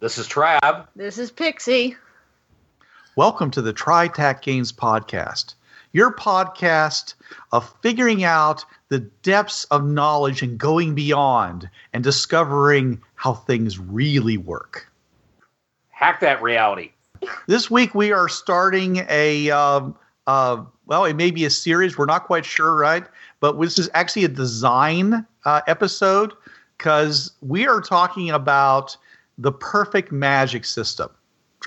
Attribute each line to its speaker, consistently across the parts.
Speaker 1: This is Trav.
Speaker 2: This is Pixie.
Speaker 3: Welcome to the TriTac Games Podcast, your podcast of figuring out the depths of knowledge and going beyond and discovering how things really work.
Speaker 1: Hack that reality.
Speaker 3: This week we are starting a, um, uh, well, it may be a series. We're not quite sure, right? But this is actually a design uh, episode because we are talking about the perfect magic system.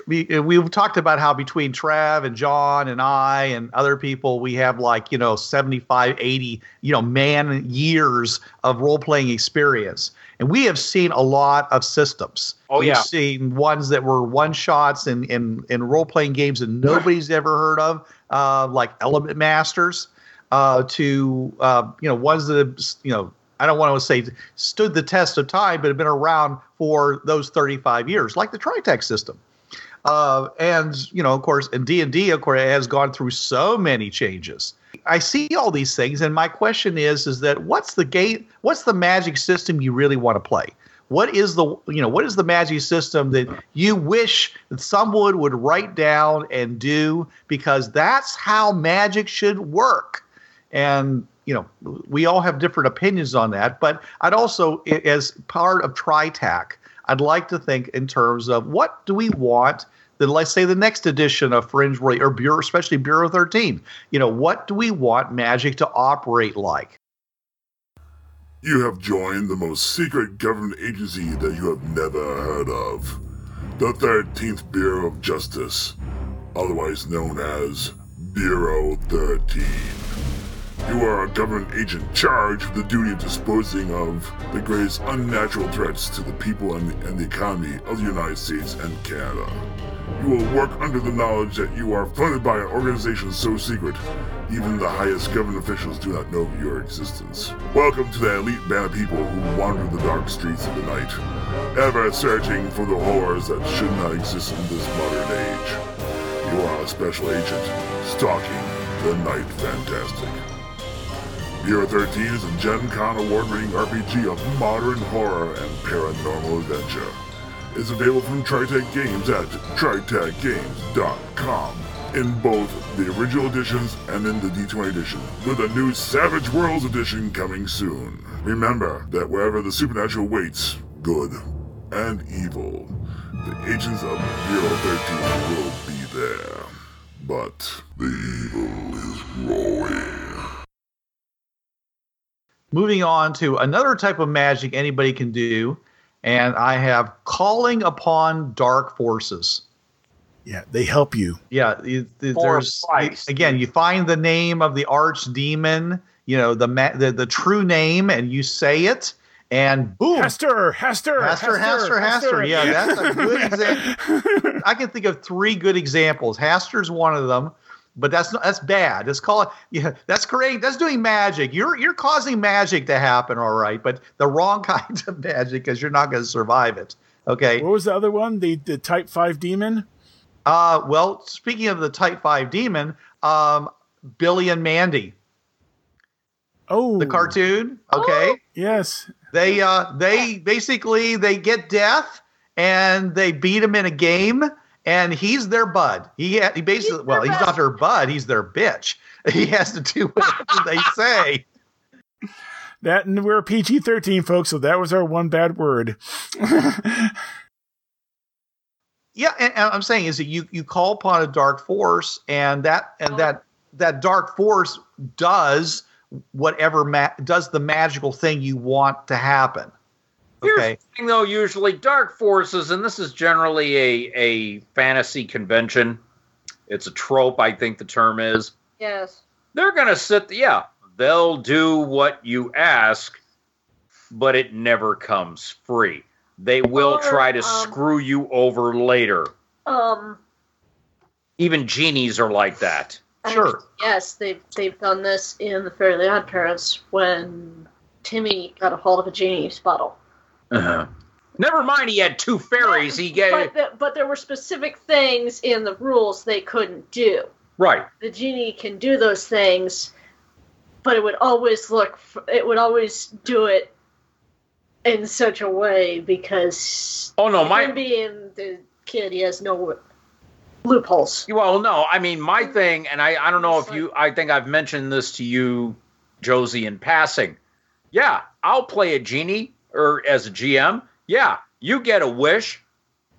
Speaker 3: We, we've talked about how between Trav and John and I and other people, we have like, you know, 75, 80, you know, man years of role playing experience. And we have seen a lot of systems.
Speaker 1: Oh,
Speaker 3: We've
Speaker 1: yeah.
Speaker 3: seen ones that were one shots in, in, in role playing games that nobody's ever heard of, uh, like Element Masters, uh, to, uh, you know, ones that have, you know, I don't want to say stood the test of time, but have been around for those 35 years, like the TriTac system. Uh, and you know, of course, and D and D, of course, has gone through so many changes. I see all these things, and my question is: is that what's the gate? What's the magic system you really want to play? What is the you know what is the magic system that you wish that someone would write down and do because that's how magic should work? And you know, we all have different opinions on that. But I'd also, as part of TriTac, I'd like to think in terms of what do we want. Then let's say the next edition of Fringe or Bureau, especially Bureau 13. You know, what do we want magic to operate like?
Speaker 4: You have joined the most secret government agency that you have never heard of. The 13th Bureau of Justice, otherwise known as Bureau 13. You are a government agent charged with the duty of disposing of the greatest unnatural threats to the people and the, and the economy of the United States and Canada. You will work under the knowledge that you are funded by an organization so secret, even the highest government officials do not know of your existence. Welcome to the elite band of people who wander the dark streets of the night, ever searching for the horrors that should not exist in this modern age. You are a special agent, stalking the Night Fantastic. Bureau 13 is a Gen Con award-winning RPG of modern horror and paranormal adventure. It's available from TriTac Games at tritacgames.com in both the original editions and in the D20 edition, with a new Savage Worlds edition coming soon. Remember that wherever the supernatural waits, good and evil, the agents of Bureau 13 will be there. But the evil is growing.
Speaker 3: Moving on to another type of magic anybody can do, and I have calling upon dark forces.
Speaker 5: Yeah, they help you.
Speaker 3: Yeah, you- th-
Speaker 1: For
Speaker 3: there's
Speaker 1: Christ.
Speaker 3: again. You find the name of the arch demon, you know the ma- the the true name, and you say it, and boom,
Speaker 5: Hastur, Hastur,
Speaker 3: Hastur, Hastur, Hastur. Yeah, that's a good example. I can think of three good examples. Hastur's one of them, but that's not, that's bad. It's called yeah, that's great. That's doing magic. You're you're causing magic to happen, all right, but the wrong kind of magic because you're not going to survive it. Okay.
Speaker 5: What was the other one? The the Type Five Demon.
Speaker 3: Uh, well, speaking of the Type Five demon, um, Billy and Mandy,
Speaker 5: Oh,
Speaker 3: the cartoon. Okay.
Speaker 5: Yes.
Speaker 3: They uh they basically they get death and they beat him in a game and he's their bud. He he basically
Speaker 2: He's
Speaker 3: well
Speaker 2: their
Speaker 3: he's not their bud. He's their bitch. He has to do whatever they say.
Speaker 5: That and we're PG thirteen, folks. So that was our one bad word.
Speaker 3: Yeah, and, and I'm saying is that you you call upon a dark force, and that and that that dark force does whatever ma- does the magical thing you want to happen.
Speaker 1: Here's
Speaker 3: Okay.
Speaker 1: the thing, though. Usually, dark forces, and this is generally a a fantasy convention. It's a trope, I think the term is.
Speaker 2: Yes.
Speaker 1: They're gonna sit. Yeah, they'll do what you ask, but it never comes free. They will
Speaker 2: Or,
Speaker 1: try to
Speaker 2: um,
Speaker 1: screw you over later.
Speaker 2: Um.
Speaker 1: Even genies are like that.
Speaker 3: Sure.
Speaker 2: mean, yes, they've they've done this in the Fairly Odd Parents when Timmy got a hold of a genie's bottle.
Speaker 1: Uh-huh. Never mind, he had two fairies. He gave
Speaker 2: But the, but there were specific things in the rules they couldn't do.
Speaker 1: right.
Speaker 2: The genie can do those things, but it would always look. It would always do it in such a way because
Speaker 1: Oh no, my
Speaker 2: being the kid, he has no loopholes.
Speaker 1: Well, no, I mean my thing, and I, I don't know if you I think I've mentioned this to you, Josie, in passing. Yeah, I'll play a genie or as a GM. Yeah, you get a wish,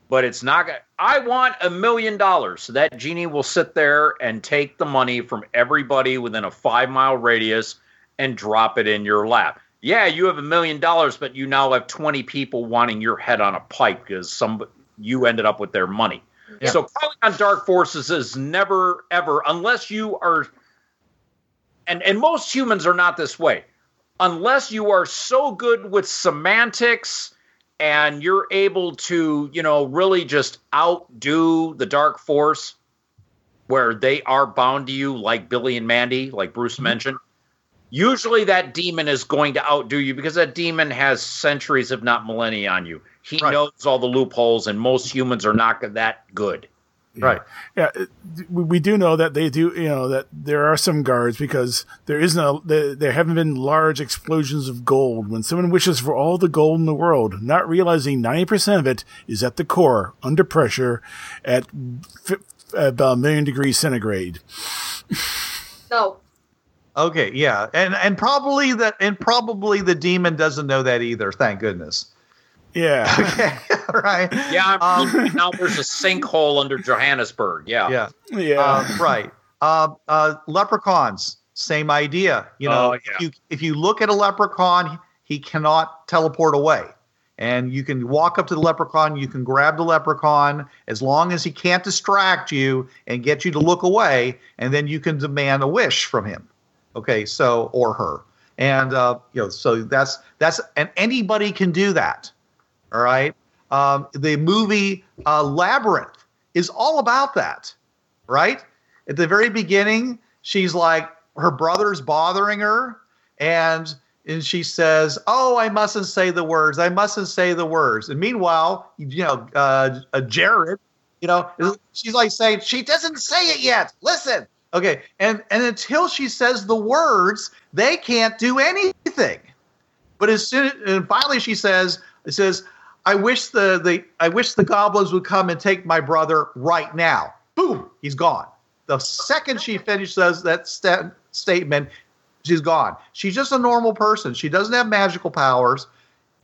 Speaker 1: but it's not gonna I want a million dollars. So that genie will sit there and take the money from everybody within a five mile radius and drop it in your lap. Yeah, you have a million dollars, but you now have 20 people wanting your head on a pike because some you ended up with their money.
Speaker 3: Yeah.
Speaker 1: So calling on dark forces is never ever unless you are and and most humans are not this way. Unless you are so good with semantics and you're able to, you know, really just outdo the dark force where they are bound to you like Billy and Mandy, like Bruce mm-hmm. mentioned. Usually that demon is going to outdo you because that demon has centuries, if not millennia, on you. He
Speaker 3: Right.
Speaker 1: knows all the loopholes, and most humans are not that good.
Speaker 3: Right.
Speaker 5: Yeah, we we do know that they do. You know that there are some guards because there isn't a there, there haven't been large explosions of gold. When someone wishes for all the gold in the world, not realizing ninety percent of it is at the core, under pressure, at f- about a million degrees centigrade.
Speaker 2: No,
Speaker 3: Okay, yeah, and and probably that, and probably the demon doesn't know that either. Thank goodness.
Speaker 5: Yeah,
Speaker 3: Okay, right.
Speaker 1: Yeah, I'm
Speaker 3: Um,
Speaker 1: now there's a sinkhole under Johannesburg. Yeah.
Speaker 3: Yeah,
Speaker 5: yeah,
Speaker 3: uh, right. Uh, uh, leprechauns, same idea. You know,
Speaker 1: Oh, yeah.
Speaker 3: if you if you look at a leprechaun, he cannot teleport away, and you can walk up to the leprechaun. You can grab the leprechaun as long as he can't distract you and get you to look away, and then you can demand a wish from him. Okay, so or her, and uh, you know, so that's that's and anybody can do that. All right. Um, the movie uh, Labyrinth is all about that, right? At the very beginning, she's like, her brother's bothering her, and and she says, "Oh, I mustn't say the words. I mustn't say the words." And meanwhile, you know, uh, uh, Jareth, you know, she's like saying, "She doesn't say it yet. Listen." Okay, and and until she says the words, they can't do anything. But as soon and finally she says, it says, I wish the, the I wish the goblins would come and take my brother right now. Boom, he's gone. The second she finishes that sta- statement, she's gone. She's just a normal person. She doesn't have magical powers,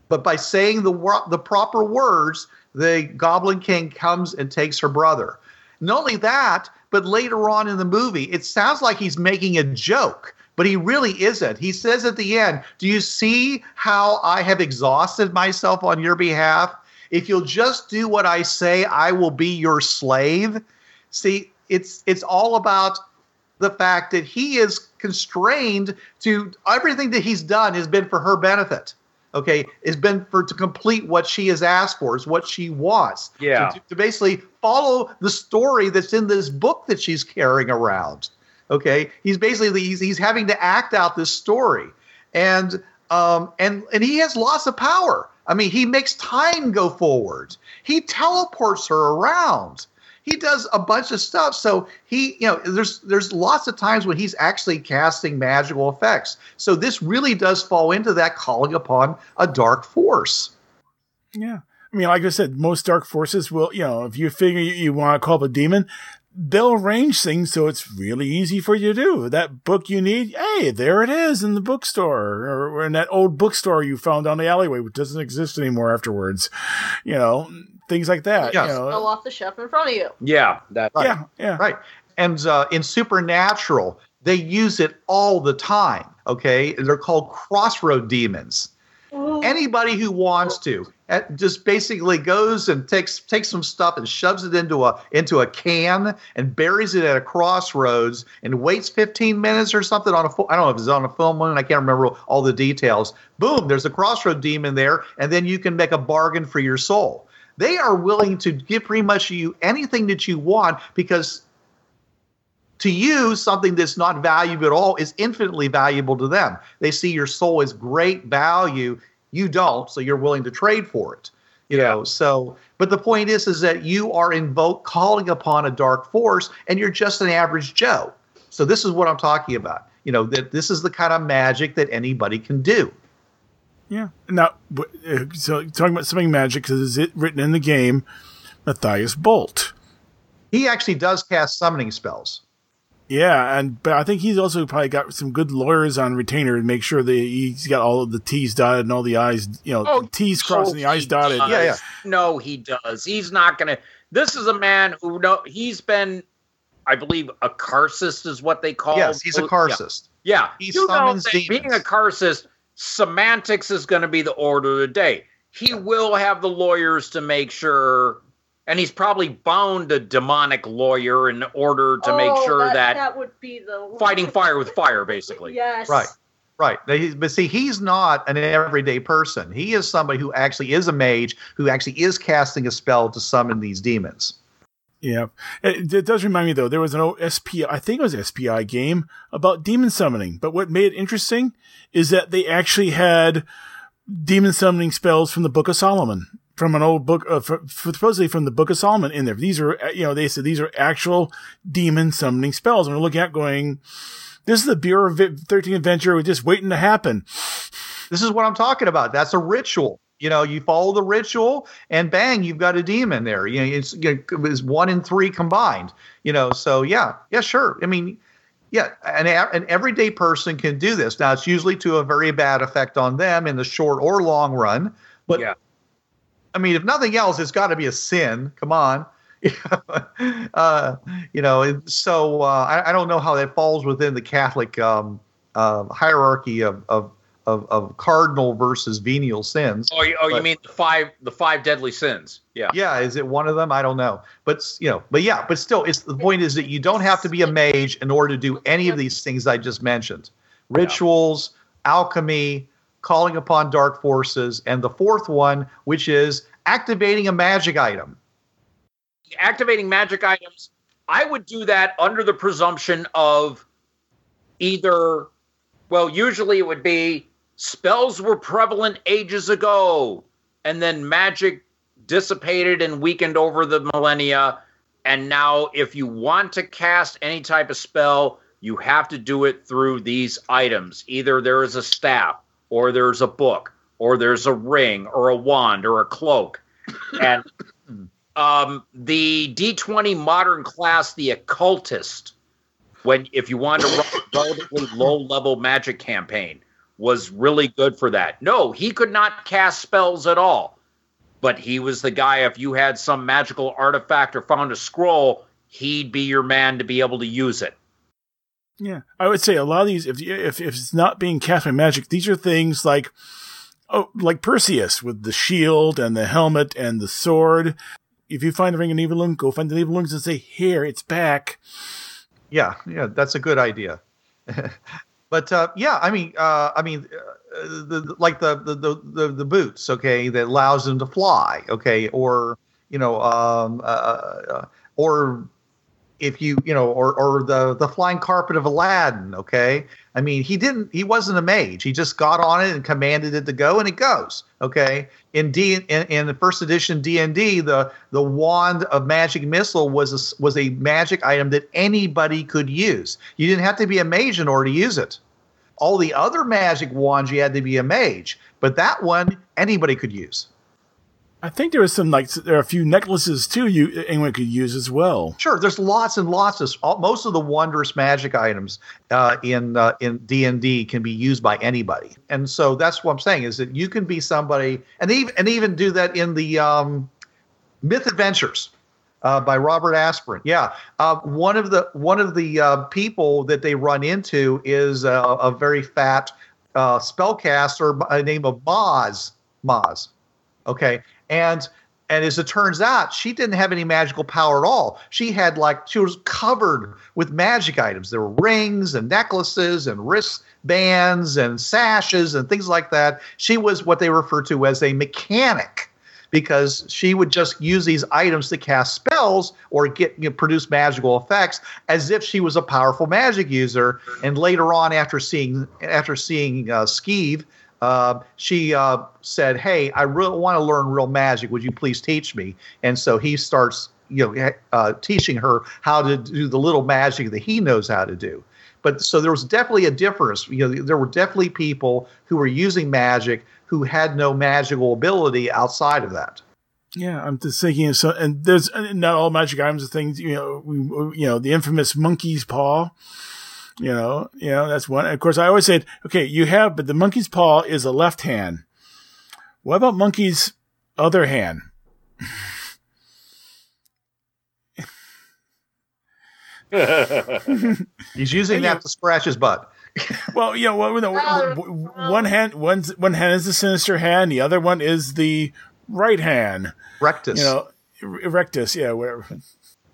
Speaker 3: but by saying the the proper words, the Goblin King comes and takes her brother. Not only that, but later on in the movie, it sounds like he's making a joke, but he really isn't. He says at the end, Do you see how I have exhausted myself on your behalf? If you'll just do what I say, I will be your slave. See, it's it's all about the fact that he is constrained to everything that he's done has been for her benefit. Okay, has been for to complete what she has asked for, is what she wants.
Speaker 1: Yeah.
Speaker 3: To, to basically follow the story that's in this book that she's carrying around. Okay, he's basically he's, he's having to act out this story, and um and and he has lots of power. I mean, he makes time go forward. He teleports her around. He does a bunch of stuff. So he, you know, there's there's lots of times when he's actually casting magical effects. So this really does fall into that calling upon a dark force.
Speaker 5: yeah. I mean, like I said, most dark forces will, you know, if you figure you, you want to call up a demon, they'll arrange things so it's really easy for you to do. That book you need, hey, there it is in the bookstore or, or in that old bookstore you found down the alleyway, which doesn't exist anymore afterwards. You know,
Speaker 6: things like that.
Speaker 3: Yes.
Speaker 6: You know?
Speaker 2: Fell off the shelf in front of you.
Speaker 1: Yeah, that.
Speaker 3: Right.
Speaker 6: Yeah, yeah.
Speaker 3: Right. And uh, in Supernatural, they use it all the time. Okay. They're called crossroad demons.
Speaker 2: Ooh.
Speaker 3: Anybody who wants to just basically goes and takes takes some stuff and shoves it into a into a can and buries it at a crossroads and waits 15 minutes or something on a I don't know if it's on a film one I can't remember all the details. Boom, there's a crossroad demon there, and then you can make a bargain for your soul. They are willing to give pretty much you anything that you want because to you, something that's not valuable at all is infinitely valuable to them. They see your soul as great value. You don't, so you're willing to trade for it. You know, so but the point is is that you are invoke calling upon a dark force and you're just an average Joe. So this is what I'm talking about. You know, that this is the kind of magic that anybody can do.
Speaker 6: Yeah. Now, uh, so talking about something magic, because is it written in the game, Matthias Bolt?
Speaker 3: He actually does cast summoning spells.
Speaker 6: Yeah, and but I think he's also probably got some good lawyers on retainer to make sure that he's got all of the T's dotted and all the I's, you know,
Speaker 1: Oh,
Speaker 6: T's crossed and the
Speaker 1: Oh,
Speaker 6: I's dotted.
Speaker 1: does.
Speaker 3: Yeah, yeah.
Speaker 1: No, he does. He's not going to. This is a man who know he's been, I believe, a carcist is what they call.
Speaker 3: yes, he's a
Speaker 1: Yeah.
Speaker 3: carcist.
Speaker 1: Yeah,
Speaker 3: He
Speaker 1: you
Speaker 3: summons
Speaker 1: that
Speaker 3: demons.
Speaker 1: being a carcist, semantics is going to be the order of the day. He will have the lawyers to make sure, and he's probably bound a demonic lawyer in order to make
Speaker 2: Oh,
Speaker 1: sure that,
Speaker 2: that would be the
Speaker 1: fighting fire with fire, basically.
Speaker 2: Yes.
Speaker 3: Right. Right. They- But see, he's not an everyday person. He is somebody who actually is a mage who actually is casting a spell to summon these demons.
Speaker 6: Yeah, it, it does remind me though. There was an old SPI, I think it was SPI game about demon summoning. But what made it interesting is that they actually had demon summoning spells from the Book of Solomon, from an old book, uh, for, for, supposedly from the Book of Solomon in there. These are, uh, you know, they said these are actual demon summoning spells. And we're looking at going, this is the Bureau of 13 Adventure. We're just waiting to happen.
Speaker 3: This is what I'm talking about. That's a ritual. You know, you follow the ritual, and bang, you've got a demon there. You know, it's, it's one in three combined. You know, so yeah, yeah, sure. I mean, yeah, an, an everyday person can do this. Now, it's usually to a very bad effect on them in the short or long run. But
Speaker 1: Yeah.
Speaker 3: I mean, if nothing else, it's got to be a sin. Come on. uh, you know, so uh, I, I don't know how that falls within the Catholic um, uh, hierarchy of, of, of, of cardinal versus venial sins.
Speaker 1: Oh, you, oh, you mean the five the five deadly sins? Yeah.
Speaker 3: Yeah, is it one of them? I don't know, but you know, but yeah, but still, it's the point is that you don't have to be a mage in order to do any of these things I just mentioned: rituals, alchemy, calling upon dark forces, and the fourth one, which is activating a magic item.
Speaker 1: activating magic items, I would do that under the presumption of either, well, usually it would be spells were prevalent ages ago, and then magic dissipated and weakened over the millennia. And now, if you want to cast any type of spell, you have to do it through these items. Either there is a staff, or there's a book, or there's a ring, or a wand, or a cloak. And um, the D20 modern class, the occultist, when if you wanted to run a relatively low level magic campaign, was really good for that. No, he could not cast spells at all. But he was the guy, if you had some magical artifact or found a scroll, he'd be your man to be able to use it.
Speaker 6: Yeah, I would say a lot of these, if if, if it's not being cast by magic, these are things like, oh, like Perseus with the shield and the helmet and the sword. If you find the ring of Nibelung, go find the Nibelungs and say, "Here, it's back."
Speaker 3: Yeah, yeah, that's a good idea. but uh, yeah, I mean, uh, I mean, uh, the, the- like the, the the the boots, okay, that allows them to fly, okay, or you know, um, uh, uh, or if you you know, or or the the flying carpet of Aladdin, okay. I mean, he didn't, he wasn't a mage. He just got on it and commanded it to go, and it goes, okay. In D in, in the first edition D and D, the the wand of magic missile was a, was a magic item that anybody could use. You didn't have to be a mage in order to use it. All the other magic wands you had to be a mage, but that one anybody could use.
Speaker 6: I think there was some like there are a few necklaces too. You anyone could use as well.
Speaker 3: Sure, there's lots and lots of all, most of the wondrous magic items uh, in uh, in D and D can be used by anybody, and so that's what I'm saying is that you can be somebody, and even and even do that in the um, Myth Adventures uh, by Robert Asprin. Yeah, uh, one of the one of the uh, people that they run into is a, a very fat uh, spellcaster by the name of Maz. Maz. Okay, and and as it turns out, she didn't have any magical power at all. She had like she was covered with magic items. There were rings and necklaces and wristbands and sashes and things like that. She was what they refer to as a mechanic because she would just use these items to cast spells or get you know, produce magical effects as if she was a powerful magic user. And later on, after seeing after seeing uh, Skeeve, uh, she uh, said, "Hey, I really want to learn real magic. Would you please teach me?" And so he starts, you know, uh, teaching her how to do the little magic that he knows how to do. But so there was definitely a difference. You know, there were definitely people who were using magic who had no magical ability outside of that.
Speaker 6: Yeah, I'm just thinking. So, and there's not all magic items are things. You know, we, you know, the infamous monkey's paw. You know, you know that's one. Of course, I always said, okay, you have, but the monkey's paw is a left hand. What about monkey's other hand?
Speaker 3: He's using that to scratch his butt.
Speaker 6: well, you know, one, one hand, one one hand is the sinister hand, the other one is the right hand.
Speaker 3: Rectus.
Speaker 6: You know, rectus. Yeah, whatever.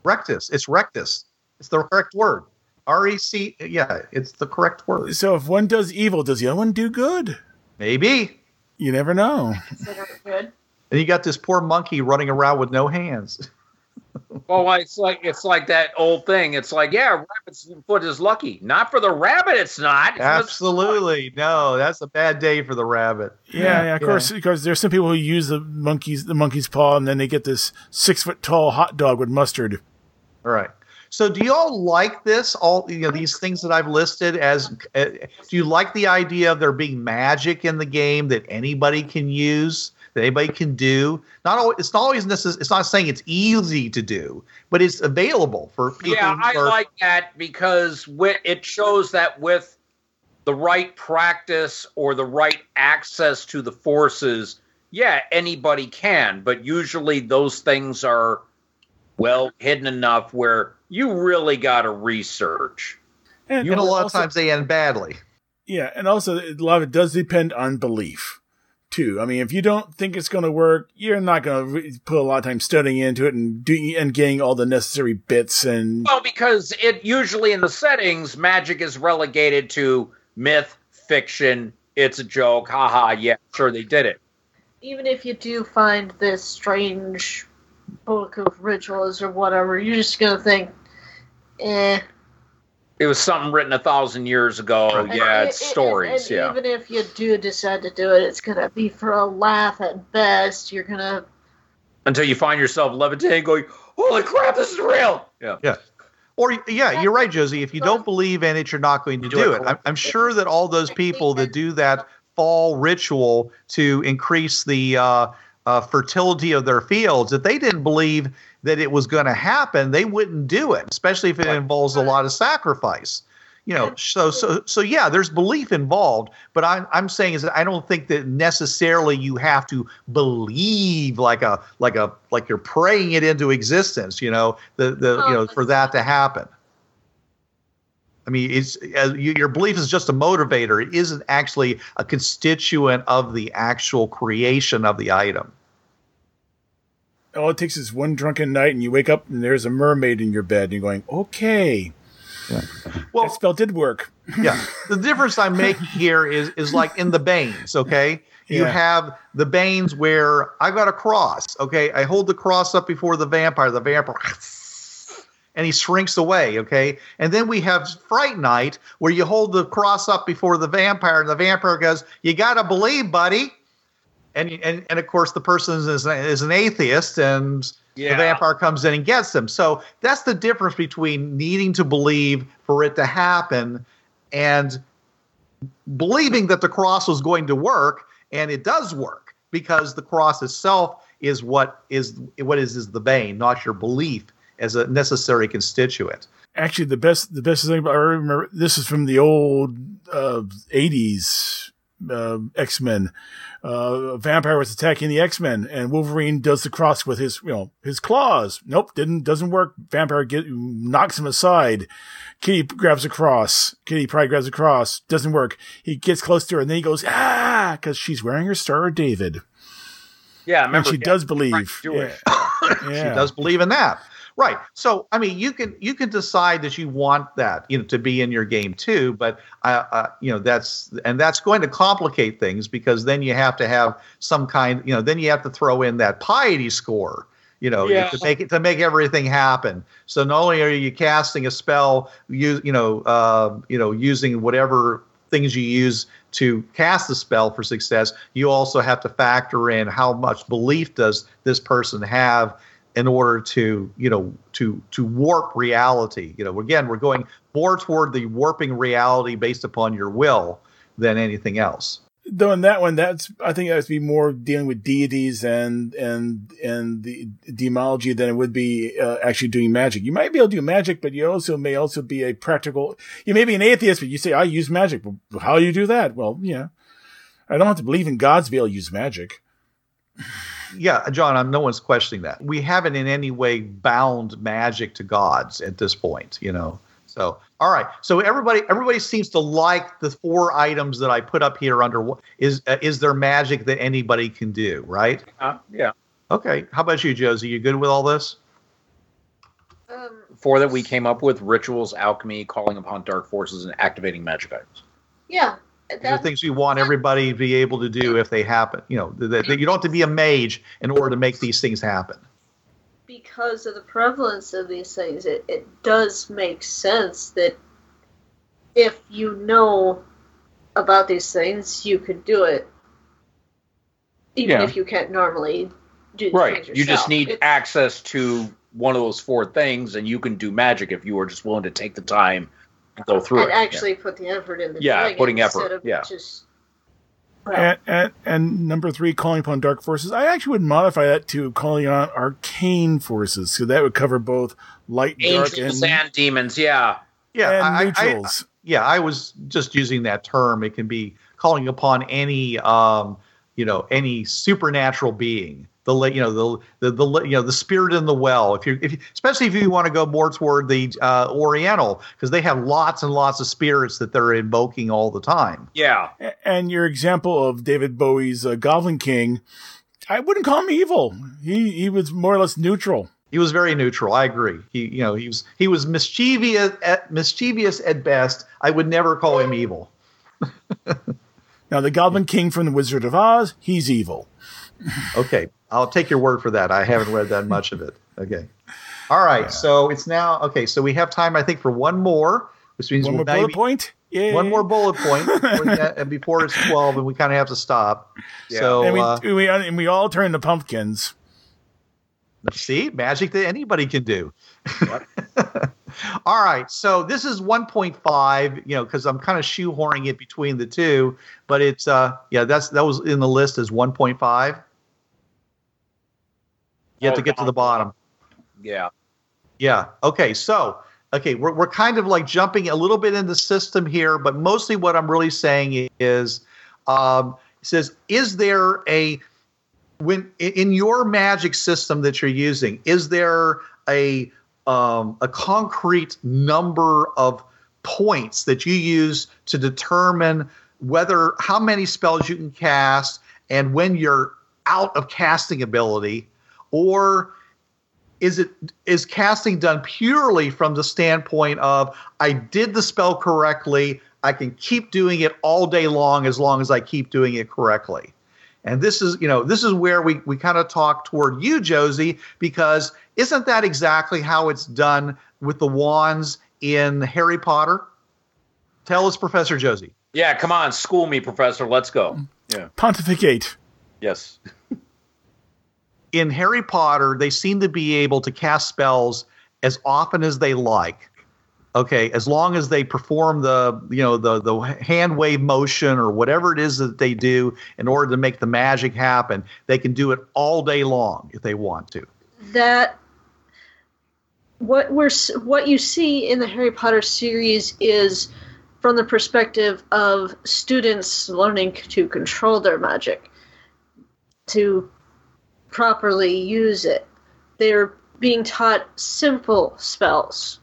Speaker 3: Rectus. It's rectus. It's the correct word. R E C. Yeah, it's the correct word.
Speaker 6: So if one does evil, does the other one do good?
Speaker 3: Maybe.
Speaker 6: You never know.
Speaker 2: Consider it good.
Speaker 3: And you got this poor monkey running around with no hands.
Speaker 1: well, it's like it's like that old thing. It's like, yeah, rabbit's foot is lucky. Not for the rabbit, it's not. It's
Speaker 3: Absolutely, no. That's a bad day for the rabbit.
Speaker 6: Yeah, yeah, yeah of yeah. course, because there's some people who use the monkey's the monkey's paw, and then they get this six foot tall hot dog with mustard.
Speaker 3: All right. So, do you all like this? All you know, these things that I've listed as. Uh, do you like the idea of there being magic in the game that anybody can use? that anybody can do. Not always, it's not always necessary. It's not saying it's easy to do, but it's available for people.
Speaker 1: Yeah, I
Speaker 3: are,
Speaker 1: like that because it shows that with the right practice or the right access to the forces, yeah, anybody can. But usually those things are well hidden enough where you really got to research.
Speaker 3: And, you and a lot also, of times they end badly.
Speaker 6: Yeah, and also a lot of it does depend on belief too. I mean, if you don't think it's going to work, you're not going to put a lot of time studying into it and doing and getting all the necessary bits and.
Speaker 1: Well, because it usually in the settings, magic is relegated to myth, fiction. It's a joke. Haha. Yeah, sure, they did it.
Speaker 2: Even if you do find this strange book of rituals or whatever, you're just going to think, eh,
Speaker 1: it was something written a thousand years ago. And yeah, it, it's it, stories.
Speaker 2: And
Speaker 1: yeah.
Speaker 2: Even if you do decide to do it, it's gonna be for a laugh at best. You're gonna
Speaker 1: until you find yourself levitating, going, "Holy crap, this is real!"
Speaker 3: Yeah. Yeah. Or yeah, you're right, Josie. If you don't believe in it, you're not going to do it. I'm, I'm sure that all those people that do that fall ritual to increase the uh, uh, fertility of their fields, if they didn't believe that it was going to happen, they wouldn't do it, especially if it involves a lot of sacrifice. You know, so so so yeah, there's belief involved, but I'm I'm saying is that I don't think that necessarily you have to believe like a like a like you're praying it into existence. You know, the the you know for that to happen. I mean, it's uh, your belief is just a motivator. It isn't actually a constituent of the actual creation of the item
Speaker 6: all it takes is one drunken night and you wake up and there's a mermaid in your bed and you're going, okay. Yeah. Well, that spell did work.
Speaker 3: yeah. The difference I make here is is like in the Banes, okay? You yeah. have the Banes where I've got a cross, okay? I hold the cross up before the vampire, the vampire and he shrinks away, okay? And then we have Fright Night where you hold the cross up before the vampire and the vampire goes, "You got to believe, buddy." and and and of course the person is is an atheist and yeah. the vampire comes in and gets them. So that's the difference between needing to believe for it to happen and believing that the cross was going to work and it does work because the cross itself is what is what is is the bane, not your belief as a necessary constituent.
Speaker 6: Actually, the best the best thing I remember this is from the old uh, '80s uh, X Men. Uh, vampire was attacking the X Men, and Wolverine does the cross with his, you know, his claws. Nope, didn't doesn't work. Vampire get, knocks him aside. Kitty grabs a cross. Kitty Pryde grabs a cross. Doesn't work. He gets close to her, and then he goes ah, because she's wearing her Star of David.
Speaker 1: Yeah,
Speaker 6: And
Speaker 1: remember
Speaker 6: she
Speaker 1: yeah,
Speaker 6: does believe.
Speaker 1: Frank's Jewish.
Speaker 6: Yeah.
Speaker 3: She does believe in that. Right. So, I mean, you can you can decide that you want that, you know, to be in your game too. But, uh, uh, you know, that's and that's going to complicate things because then you have to have some kind, you know, then you have to throw in that piety score, you know,
Speaker 1: Yeah.
Speaker 3: to make it to make everything happen. So not only are you casting a spell, you you know, uh, you know, using whatever things you use to cast the spell for success, you also have to factor in how much belief does this person have in order to you know to to warp reality. You know again we're going more toward the warping reality based upon your will than anything else.
Speaker 6: Though in that one that's i think that would be more dealing with deities and and and the demology than it would be uh, actually doing magic. You might be able to do magic but you also may also be a practical you may be an atheist but you say i use magic. How do you do that? Well yeah. I don't have to believe in gods to be able to use magic
Speaker 3: yeah john i'm no one's questioning that. We haven't in any way bound magic to gods at this point you know? So all right. So everybody everybody seems to like the four items that i put up here under wh- is uh, is there magic that anybody can do right?
Speaker 1: Uh, yeah.
Speaker 3: okay. How about you josie? You good with all this?
Speaker 2: Um,
Speaker 1: Four that we came up with: rituals, alchemy, calling upon dark forces, and activating magic items.
Speaker 2: yeah,
Speaker 3: These are things we want everybody to be able to do if they happen. You know, that that you don't have to be a mage in order to make these things happen.
Speaker 2: because of the prevalence of these things, it, it does make sense that if you know about these things, you could do it, even
Speaker 1: Yeah.
Speaker 2: if you can't normally do these
Speaker 1: Right.
Speaker 2: things
Speaker 1: You just need
Speaker 2: It's-
Speaker 1: access to one of those four things, and you can do magic if you are just willing to take the time to go through
Speaker 2: and
Speaker 1: it.
Speaker 2: actually put the effort into
Speaker 1: Yeah,
Speaker 2: doing
Speaker 1: putting
Speaker 2: instead
Speaker 1: effort,
Speaker 2: Of
Speaker 1: yeah.
Speaker 2: Just, well,
Speaker 6: and, and and number three calling upon dark forces i actually would modify that to calling on arcane forces so that would cover both light
Speaker 1: Yeah.
Speaker 6: dark
Speaker 1: Angels
Speaker 6: and,
Speaker 1: and demons. Yeah.
Speaker 3: Yeah,
Speaker 6: and
Speaker 3: I, I,
Speaker 6: neutrals
Speaker 3: yeah, I was just using that term. It can be calling upon any, um, you know, any supernatural being. The you know the, the the you know the spirit in the well. If you if you, especially if you want to go more toward the uh, Oriental because they have lots and lots of spirits that they're invoking all the time.
Speaker 1: Yeah.
Speaker 6: And your example of David Bowie's uh, Goblin King, I wouldn't call him evil. He he was more or less neutral.
Speaker 3: He was very neutral. I agree. He, you know, he was he was mischievous at mischievous at best. I would never call him evil.
Speaker 6: Now the Goblin King from the Wizard of Oz, he's evil.
Speaker 3: Okay, I'll take your word for that. I haven't read that much of it. Okay. All right. So it's now okay. So we have time, I think, for one more, which means
Speaker 6: One more bullet
Speaker 3: maybe-
Speaker 6: point. Yeah.
Speaker 3: one more bullet point before, that- and before it's twelve, and we kind of have to stop.
Speaker 1: Yeah.
Speaker 3: So
Speaker 6: And we,
Speaker 3: uh,
Speaker 6: we and we all turn to pumpkins.
Speaker 3: see, magic that anybody can do. All right, so this is 1.5, you know, because I'm kind of shoehorning it between the two, but it's uh, yeah, that's that was in the list as 1.5. You have
Speaker 1: Oh,
Speaker 3: to get to the bottom.
Speaker 1: Yeah.
Speaker 3: Yeah. Okay. So, okay, we're, we're kind of like jumping a little bit in the system here, but mostly what I'm really saying is, um, it says, is there a when in- in your magic system that you're using, is there a um, a concrete number of points that you use to determine whether how many spells you can cast and when you're out of casting ability, or is it is casting done purely from the standpoint of I did the spell correctly, I can keep doing it all day long as long as I keep doing it correctly. And this is, you know, this is where we, we kind of talk toward you, Josie, because isn't that exactly how it's done with the wands in Harry Potter? Tell us, Professor Josie.
Speaker 1: Yeah. Come on, school me, Professor. Let's go. Yeah.
Speaker 6: Pontificate.
Speaker 1: Yes.
Speaker 3: In Harry Potter, they seem to be able to cast spells as often as they like. Okay, as long as they perform the you know the the hand wave motion or whatever it is that they do in order to make the magic happen, they can do it all day long if they want to.
Speaker 2: that what we're what you see in the Harry Potter series is from the perspective of students learning to control their magic, to properly use it. They're being taught simple spells,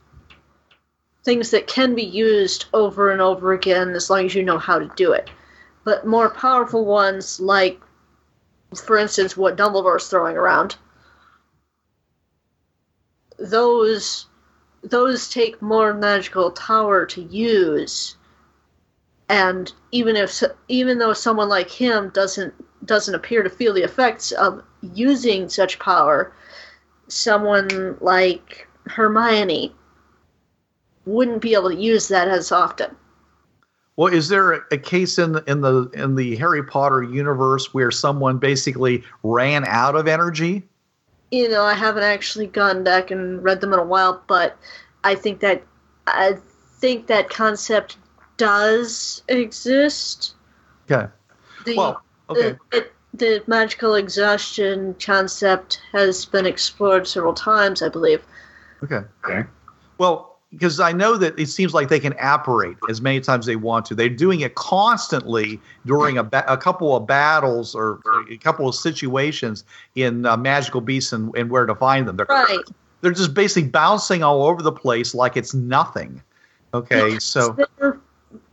Speaker 2: things that can be used over and over again as long as you know how to do it. But more powerful ones, like, for instance, what Dumbledore's throwing around, those those take more magical power to use and even if even though someone like him doesn't doesn't appear to feel the effects of using such power someone like hermione wouldn't be able to use that as often
Speaker 3: Well, is there a, case in the, in the in the Harry Potter universe where someone basically ran out of energy?
Speaker 2: you know i haven't actually gone back and read them in a while but i think that i think that concept does exist
Speaker 3: Okay.
Speaker 2: the,
Speaker 3: Well, okay.
Speaker 2: the, it, the magical exhaustion concept has been explored several times i believe
Speaker 3: Okay.
Speaker 1: Okay.
Speaker 3: Well, because I know that it seems like they can apparate as many times as they want to. They're doing it constantly during a, ba- a couple of battles or a couple of situations in uh, Magical Beasts and, and Where to Find Them. They're,
Speaker 2: right
Speaker 3: they're just basically bouncing all over the place like it's nothing. Okay, so
Speaker 2: They're-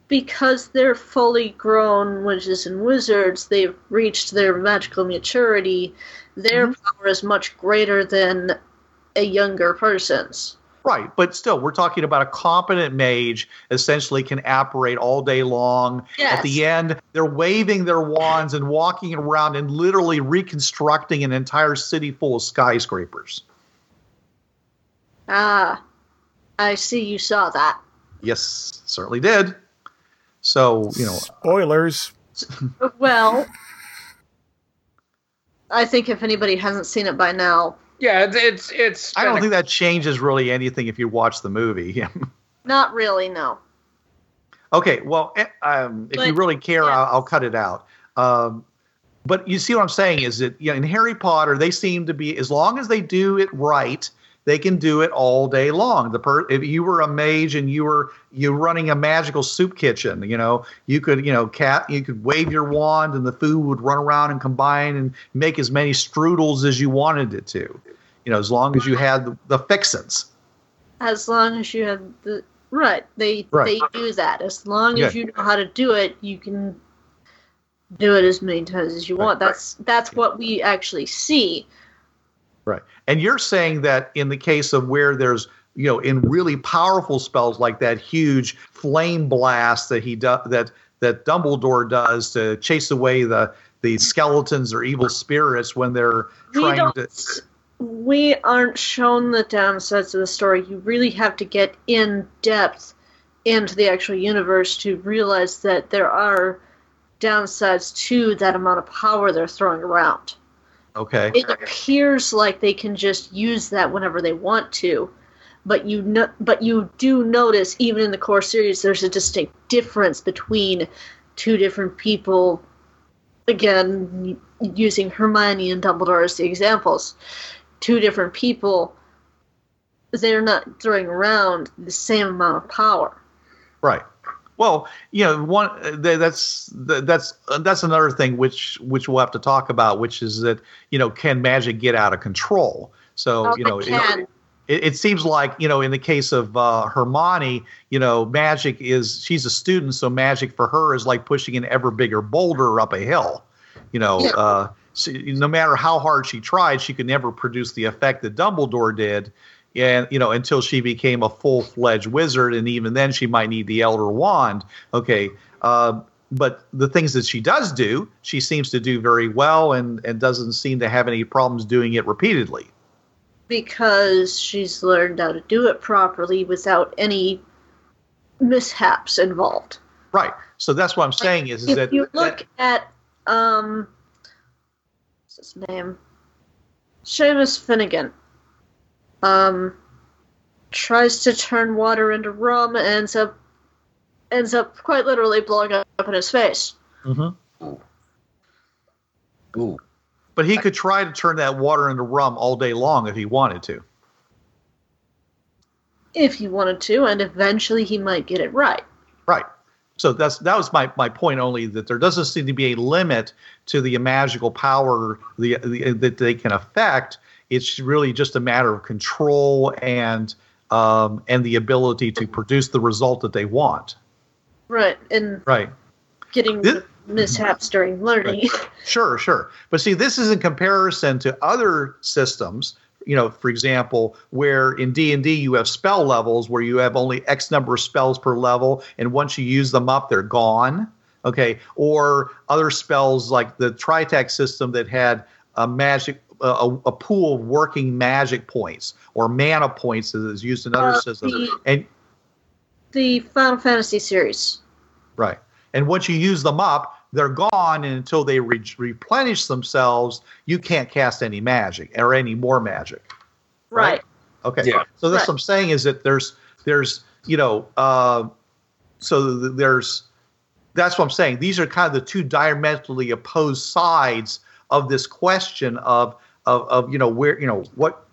Speaker 2: because they're fully grown witches and wizards they've reached their magical maturity their
Speaker 3: Mm-hmm.
Speaker 2: power is much greater than a younger person's
Speaker 3: Right, but still, we're talking about a competent mage essentially can operate all day long.
Speaker 2: Yes.
Speaker 3: At the end, they're waving their wands and walking around and literally reconstructing an entire city full of skyscrapers.
Speaker 2: ah i see you saw that
Speaker 3: Yes, certainly did. So, you know,
Speaker 6: Spoilers.
Speaker 2: Well, I think if anybody hasn't seen it by now,
Speaker 1: Yeah, it's it's, it's
Speaker 3: I don't
Speaker 1: been
Speaker 3: think that changes really anything if you watch the movie.
Speaker 2: not really, no.
Speaker 3: Okay, well, eh, um, if you really care,
Speaker 2: yes.
Speaker 3: I'll, I'll cut it out. Um, but you see what I'm saying is that you know, in Harry Potter, they seem to be as long as they do it right, they can do it all day long. The per- if you were a mage and you were you running a magical soup kitchen, you know, you could you know cat you could wave your wand and the food would run around and combine and make as many strudels as you wanted it to. You know, as long as you had the, the fixins.
Speaker 2: As long as you have the right, they
Speaker 3: Right.
Speaker 2: they do that. As long as you know how to do it, you can do it as many times as you want. That's that's what we actually see.
Speaker 3: Right. And you're saying that in the case of where there's, you know, in really powerful spells like that huge flame blast that he does that that Dumbledore does to chase away the the skeletons or evil spirits when they're
Speaker 2: We
Speaker 3: trying to
Speaker 2: We aren't shown the downsides of the story. You really have to get in depth into the actual universe to realize that there are downsides to that amount of power they're throwing around.
Speaker 3: Okay.
Speaker 2: it appears like they can just use that whenever they want to but you know but you do notice even in the core series there's a distinct difference between two different people again using hermione and dumbledore as the examples two different people they're not throwing around the same amount of power
Speaker 3: Right. Well, you know, one uh, th- that's that's uh, that's another thing which which we'll have to talk about, which is that you know, can magic get out of control? So
Speaker 2: Oh,
Speaker 3: you know,
Speaker 2: it
Speaker 3: it- it, seems like you know in the case of uh, Hermione, you know, magic is she's a student, so magic for her is like pushing an ever bigger boulder up a hill. You know,
Speaker 2: Yeah.
Speaker 3: uh, she, no matter how hard she tried, she could never produce the effect that Dumbledore did. And you know, until she became a full fledged wizard, and even then, she might need the Elder Wand. Okay, uh, but the things that she does do, she seems to do very well, and and doesn't seem to have any problems doing it repeatedly.
Speaker 2: because she's learned how to do it properly without any mishaps involved
Speaker 3: Right. So that's what I'm saying is, is
Speaker 2: if
Speaker 3: that
Speaker 2: you look at um what's his name Seamus Finnigan um tries to turn water into rum and ends up ends up quite literally blowing up in his face
Speaker 3: Mhm.
Speaker 1: Ooh.
Speaker 3: but he could try to turn that water into rum all day long if he wanted to.
Speaker 2: if he wanted to and eventually he might get it right
Speaker 3: Right. so that's that was my, my point only that there doesn't seem to be a limit to the magical power the, the, that they can affect. It's really just a matter of control and um, and the ability to produce the result that they want.
Speaker 2: Right, and
Speaker 3: Right.
Speaker 2: getting
Speaker 3: This-
Speaker 2: mishaps during learning.
Speaker 3: Sure, sure. But see, this is in comparison to other systems. You know, for example, where in D and D you have spell levels where you have only X number of spells per level, and once you use them up, they're gone. Okay, or other spells like the TriTac system that had a magic, a, a pool of working magic points or mana points that is used in other
Speaker 2: Uh,
Speaker 3: systems.
Speaker 2: the-
Speaker 3: And
Speaker 2: the Final Fantasy series.
Speaker 3: Right. And once you use them up, they're gone. And until they re- replenish themselves, you can't cast any magic or any more magic. Right.
Speaker 2: Right.
Speaker 3: Okay.
Speaker 1: Yeah.
Speaker 3: So that's
Speaker 2: Right.
Speaker 3: what I'm saying is that there's, there's, you know, uh, so th- there's, that's what I'm saying. These are kind of the two diametrically opposed sides of this question of, of, of you know, where, you know, what,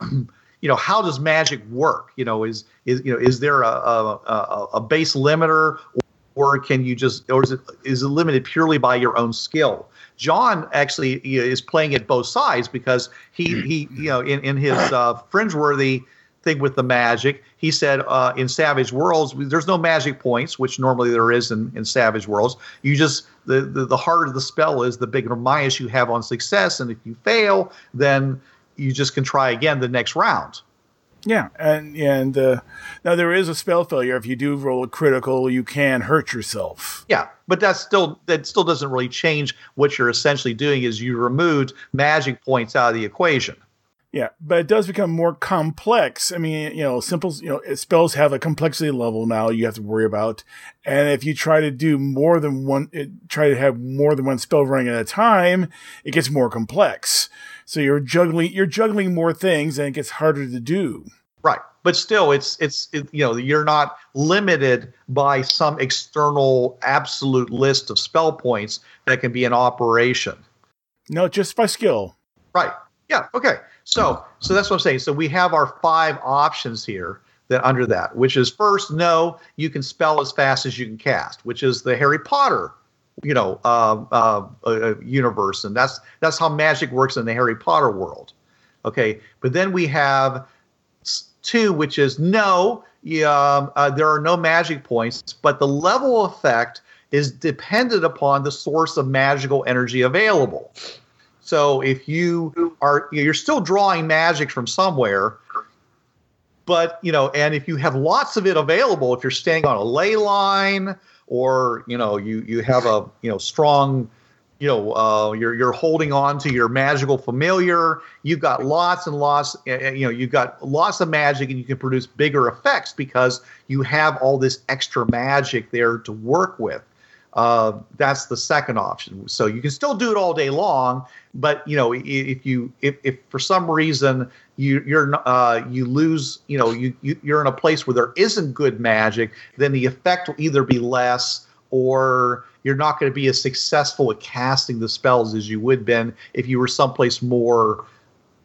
Speaker 3: you know, how does magic work? You know, is, is, you know, is there a, a, a, base limiter or can you just or is it is it limited purely by your own skill john actually is playing at both sides because he he you know in, in his uh, fringeworthy thing with the magic he said uh, in savage worlds there's no magic points which normally there is in, in savage worlds you just the, the the harder the spell is the bigger bias you have on success and if you fail then you just can try again the next round
Speaker 6: Yeah, and and uh, now there is a spell failure. If you do roll a critical, you can hurt yourself.
Speaker 3: Yeah, but that's still that still doesn't really change what you're essentially doing is you removed magic points out of the equation.
Speaker 6: Yeah, but it does become more complex. I mean, you know, simple, you know, spells have a complexity level now you have to worry about. And if you try to do more than one, it, try to have more than one spell running at a time, it gets more complex. So you're juggling, you're juggling more things and it gets harder to do.
Speaker 3: Right. But still it's it's it, you know, you're not limited by some external absolute list of spell points that can be in operation.
Speaker 6: No, just by skill.
Speaker 3: Right. Yeah. Okay. So so that's what I'm saying. So we have our five options here that under that, which is first, no, you can spell as fast as you can cast, which is the Harry Potter, you know, uh, uh, uh, universe, and that's that's how magic works in the Harry Potter world. Okay. But then we have two, which is no, um, uh, there are no magic points, but the level effect is dependent upon the source of magical energy available. So if you are you're still drawing magic from somewhere, but you know, and if you have lots of it available, if you're staying on a ley line or you know you you have a you know strong you know uh, you're you're holding on to your magical familiar you've got lots and lots uh, uh, you know you've got lots of magic and you can produce bigger effects because you have all this extra magic there to work with uh, that's the second option so you can still do it all day long but you know if you if, if for some reason you you're uh, you lose you know you, you you're in a place where there isn't good magic then the effect will either be less or you're not going to be as successful at casting the spells as you would been if you were someplace more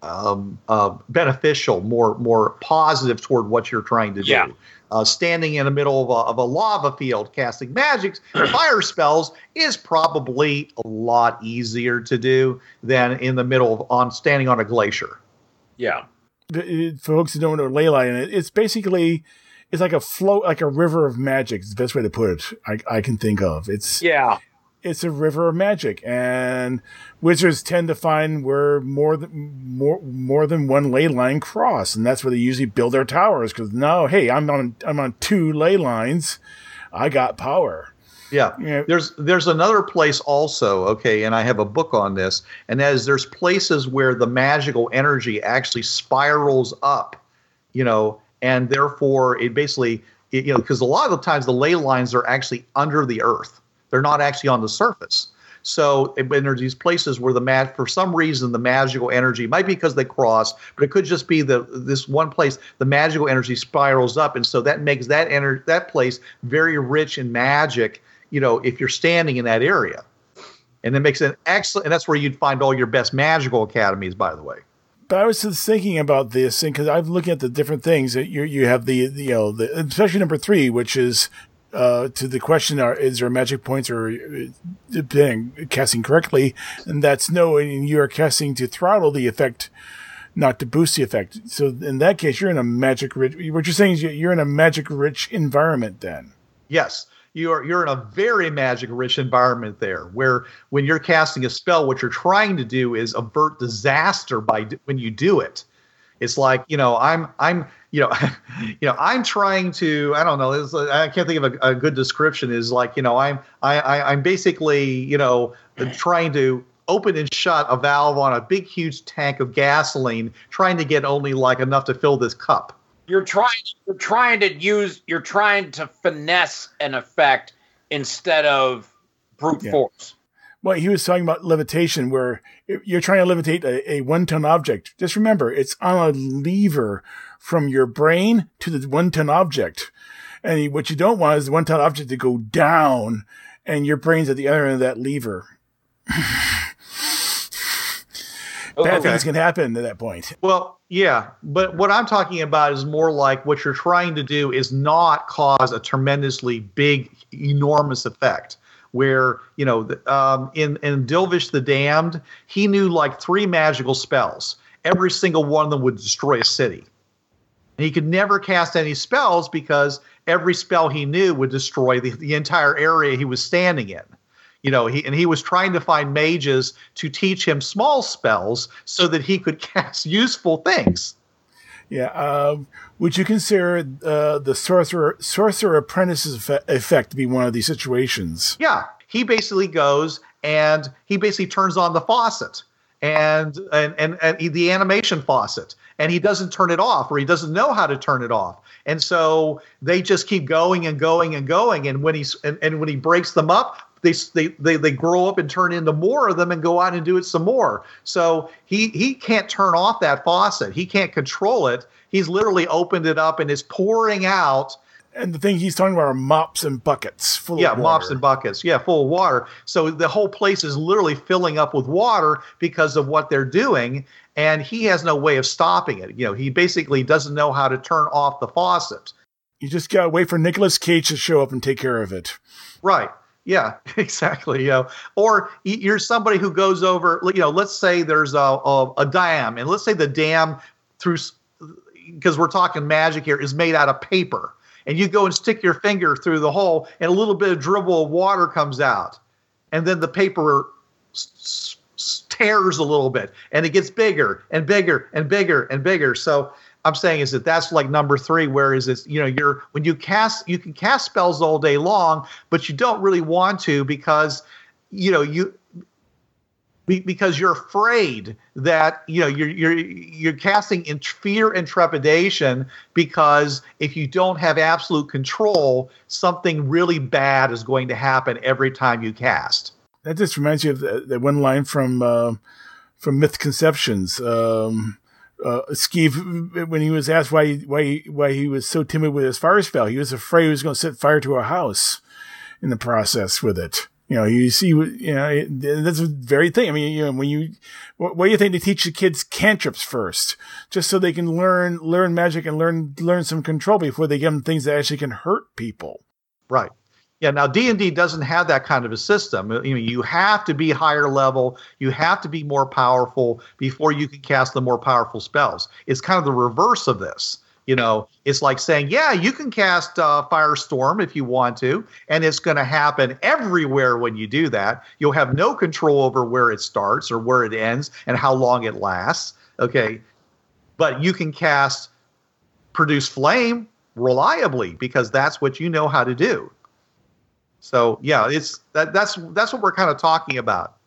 Speaker 3: um, uh, beneficial, more more positive toward what you're trying to do.
Speaker 1: Yeah.
Speaker 3: Uh, standing in the middle of a, of a lava field casting magic fire spells is probably a lot easier to do than in the middle of on standing on a glacier.
Speaker 1: Yeah.
Speaker 6: The- it- For folks who don't know ley line, it- it's basically it's like a float, like a river of magic. It's the best way to put it. I, I can think of. It's
Speaker 1: Yeah.
Speaker 6: It's a river of magic, and wizards tend to find where more than more more than one ley line cross, and that's where they usually build their towers. Because now, hey, I'm on I'm on two ley lines, I got power.
Speaker 3: Yeah.
Speaker 6: Yeah.
Speaker 3: There's there's another place also, okay, and I have a book on this, and that is there's places where the magical energy actually spirals up, you know, and therefore it basically it, you know, because a lot of the times the ley lines are actually under the earth. They're not actually on the surface. So, and there's these places where the mag, for some reason, the magical energy might be because they cross, but it could just be the this one place the magical energy spirals up, and so that makes that ener- that place very rich in magic. You know, if you're standing in that area, and it makes an excellent, and that's where you'd find all your best magical academies, by the way.
Speaker 6: But I was just thinking about this, and because I'm looking at the different things that you you have the, the you know the especially number three, which is uh, to the question: are, Is there magic points or uh, casting correctly? And that's no. And you are casting to throttle the effect, not to boost the effect. So in that case, you're in a magic rich. What you're saying is you're in a magic rich environment. Then
Speaker 3: yes, you're you're in a very magic rich environment there where when you're casting a spell what you're trying to do is avert disaster by when you do it it's like you know i'm i'm you know you know i'm trying to i don't know i can't think of a, a, good description is like you know i'm I, I i'm basically you know trying to open and shut a valve on a big huge tank of gasoline trying to get only like enough to fill this cup
Speaker 1: you're trying you're trying to use you're trying to finesse an effect instead of brute yeah. force.
Speaker 6: Well, he was talking about levitation, where you're trying to levitate a, a one ton object. Just remember, it's on a lever from your brain to the one ton object. And what you don't want is the one ton object to go down and your brain's at the other end of that lever. Oh, Bad okay. things can happen at that point.
Speaker 3: Well, yeah, but what I'm talking about is more like what you're trying to do is not cause a tremendously big, enormous effect. Where you know, um, in in Dilvish the Damned, he knew like three magical spells. Every single one of them would destroy a city. And he could never cast any spells because every spell he knew would destroy the, the entire area he was standing in you know he and he was trying to find mages to teach him small spells so that he could cast useful things
Speaker 6: yeah um, would you consider uh, the sorcerer sorcerer apprentice's effect to be one of these situations?
Speaker 3: Yeah he basically goes and he basically turns on the faucet and and and, and he, the animation faucet and he doesn't turn it off or he doesn't know how to turn it off. And so they just keep going and going and going and when he's and, and when he breaks them up they, they they they grow up and turn into more of them and go out and do it some more. So he he can't turn off that faucet. He can't control it. He's literally opened it up and is pouring out.
Speaker 6: And the thing he's talking about are mops and buckets full
Speaker 3: yeah,
Speaker 6: of
Speaker 3: water. mops and buckets. Yeah, full of water. So the whole place is literally filling up with water because of what they're doing. And he has no way of stopping it. You know, he basically doesn't know how to turn off the faucet.
Speaker 6: You just gotta wait for Nicolas Cage to show up and take care of it.
Speaker 3: Right. Yeah, exactly. You know, or you're somebody who goes over. You know, let's say there's a a, a dam, and let's say the dam through because we're talking magic here is made out of paper, and you go and stick your finger through the hole, and a little bit of dribble of water comes out, and then the paper s- s- tears a little bit, and it gets bigger and bigger and bigger and bigger. So I'm saying is that that's like number three. Whereas it's you know you're when you cast you can cast spells all day long, but you don't really want to because you know you because you're afraid that you know you're you're you're casting in fear and trepidation because if you don't have absolute control, something really bad is going to happen every time you cast.
Speaker 6: That just reminds me of that one line from uh, from Myth Conceptions. Um, uh, Skeeve, when he was asked why he, why why he was so timid with his fire spell, he was afraid he was going to set fire to a house in the process with it. You know, you see, you know, that's a very thing. I mean, you know, when you, what, what do you think to teach the kids cantrips first, just so they can learn, learn magic and learn, learn some control before they give them things that actually can hurt people.
Speaker 3: Right. Yeah, now D and D doesn't have that kind of a system. You know, you have to be higher level, you have to be more powerful before you can cast the more powerful spells. It's kind of the reverse of this. You know, it's like saying, yeah, you can cast uh, Firestorm if you want to, and it's going to happen everywhere when you do that. You'll have no control over where it starts or where it ends and how long it lasts. Okay, but you can cast Produce Flame reliably because that's what you know how to do. So yeah, it's that that's that's what we're kind of talking about.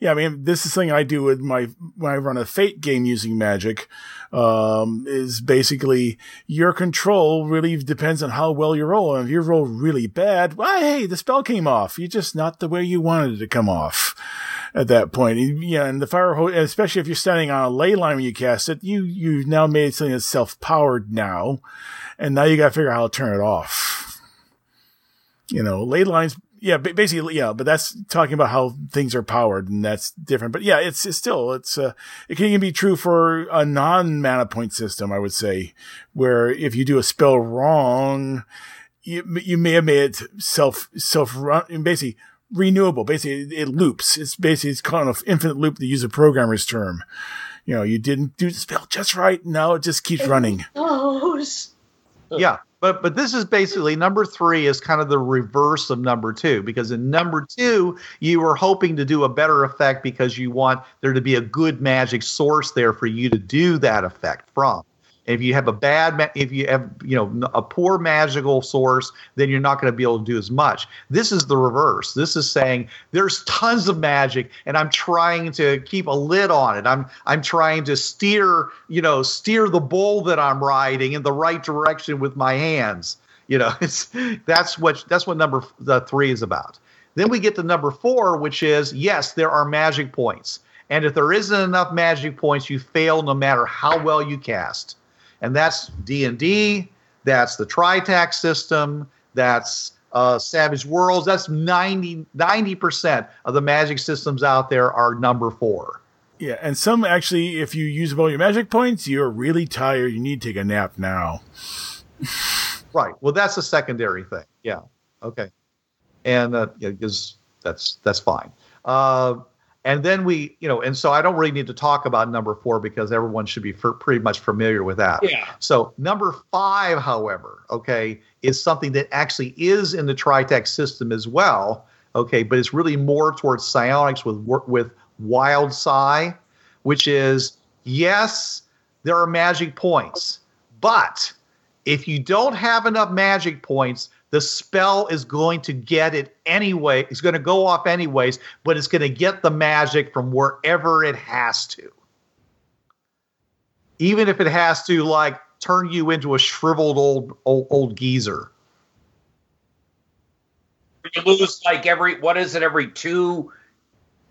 Speaker 6: Yeah, I mean, this is something I do with my when I run a Fate game using magic. Um, is basically your control really depends on how well you roll. And if you roll really bad, well, hey, the spell came off. You're just not the way you wanted it to come off at that point. Yeah, and the fire hose, especially if you're standing on a ley line when you cast it, you you've now made something that's self powered now, and now you got to figure out how to turn it off you know, ley lines. Yeah, basically, yeah, but that's talking about how things are powered, and that's different. But yeah, it's, it's still it's uh, it can even be true for a non mana point system. I would say, where if you do a spell wrong, you you may have made it self self run basically renewable. Basically, it loops. It's basically it's kind of infinite loop to use a programmer's term. You know, you didn't do the spell just right. Now it just keeps running.
Speaker 2: Those.
Speaker 3: Yeah, but but this is basically number three is kind of the reverse of number two because in number two you were hoping to do a better effect because you want there to be a good magic source there for you to do that effect from. If you have a bad, if you have you know a poor magical source, then you're not going to be able to do as much. This is the reverse. This is saying there's tons of magic, and I'm trying to keep a lid on it. I'm I'm trying to steer you know steer the bull that I'm riding in the right direction with my hands. You know, it's that's what that's what number three is about. Then we get to number four, which is yes, there are magic points. And if there isn't enough magic points, you fail no matter how well you cast and that's d&d that's the TriTac system that's uh, savage worlds that's 90 90% of the magic systems out there are number four
Speaker 6: Yeah, and some actually, if you use up all your magic points, you're really tired. You need to take a nap now.
Speaker 3: right well that's a secondary thing yeah okay and uh, yeah, that's that's fine uh, and then we you know and so i don't really need to talk about number four because everyone should be f- pretty much familiar with that
Speaker 1: Yeah.
Speaker 3: So number five, however, okay, is something that actually is in the TriTac system as well, okay, but it's really more towards psionics with with Wild Psi, which is yes, there are magic points, but if you don't have enough magic points, the spell is going to get it anyway. It's going to go off anyways, but it's going to get the magic from wherever it has to even if it has to like turn you into a shriveled old old, old geezer.
Speaker 1: You lose like every what is it? Every two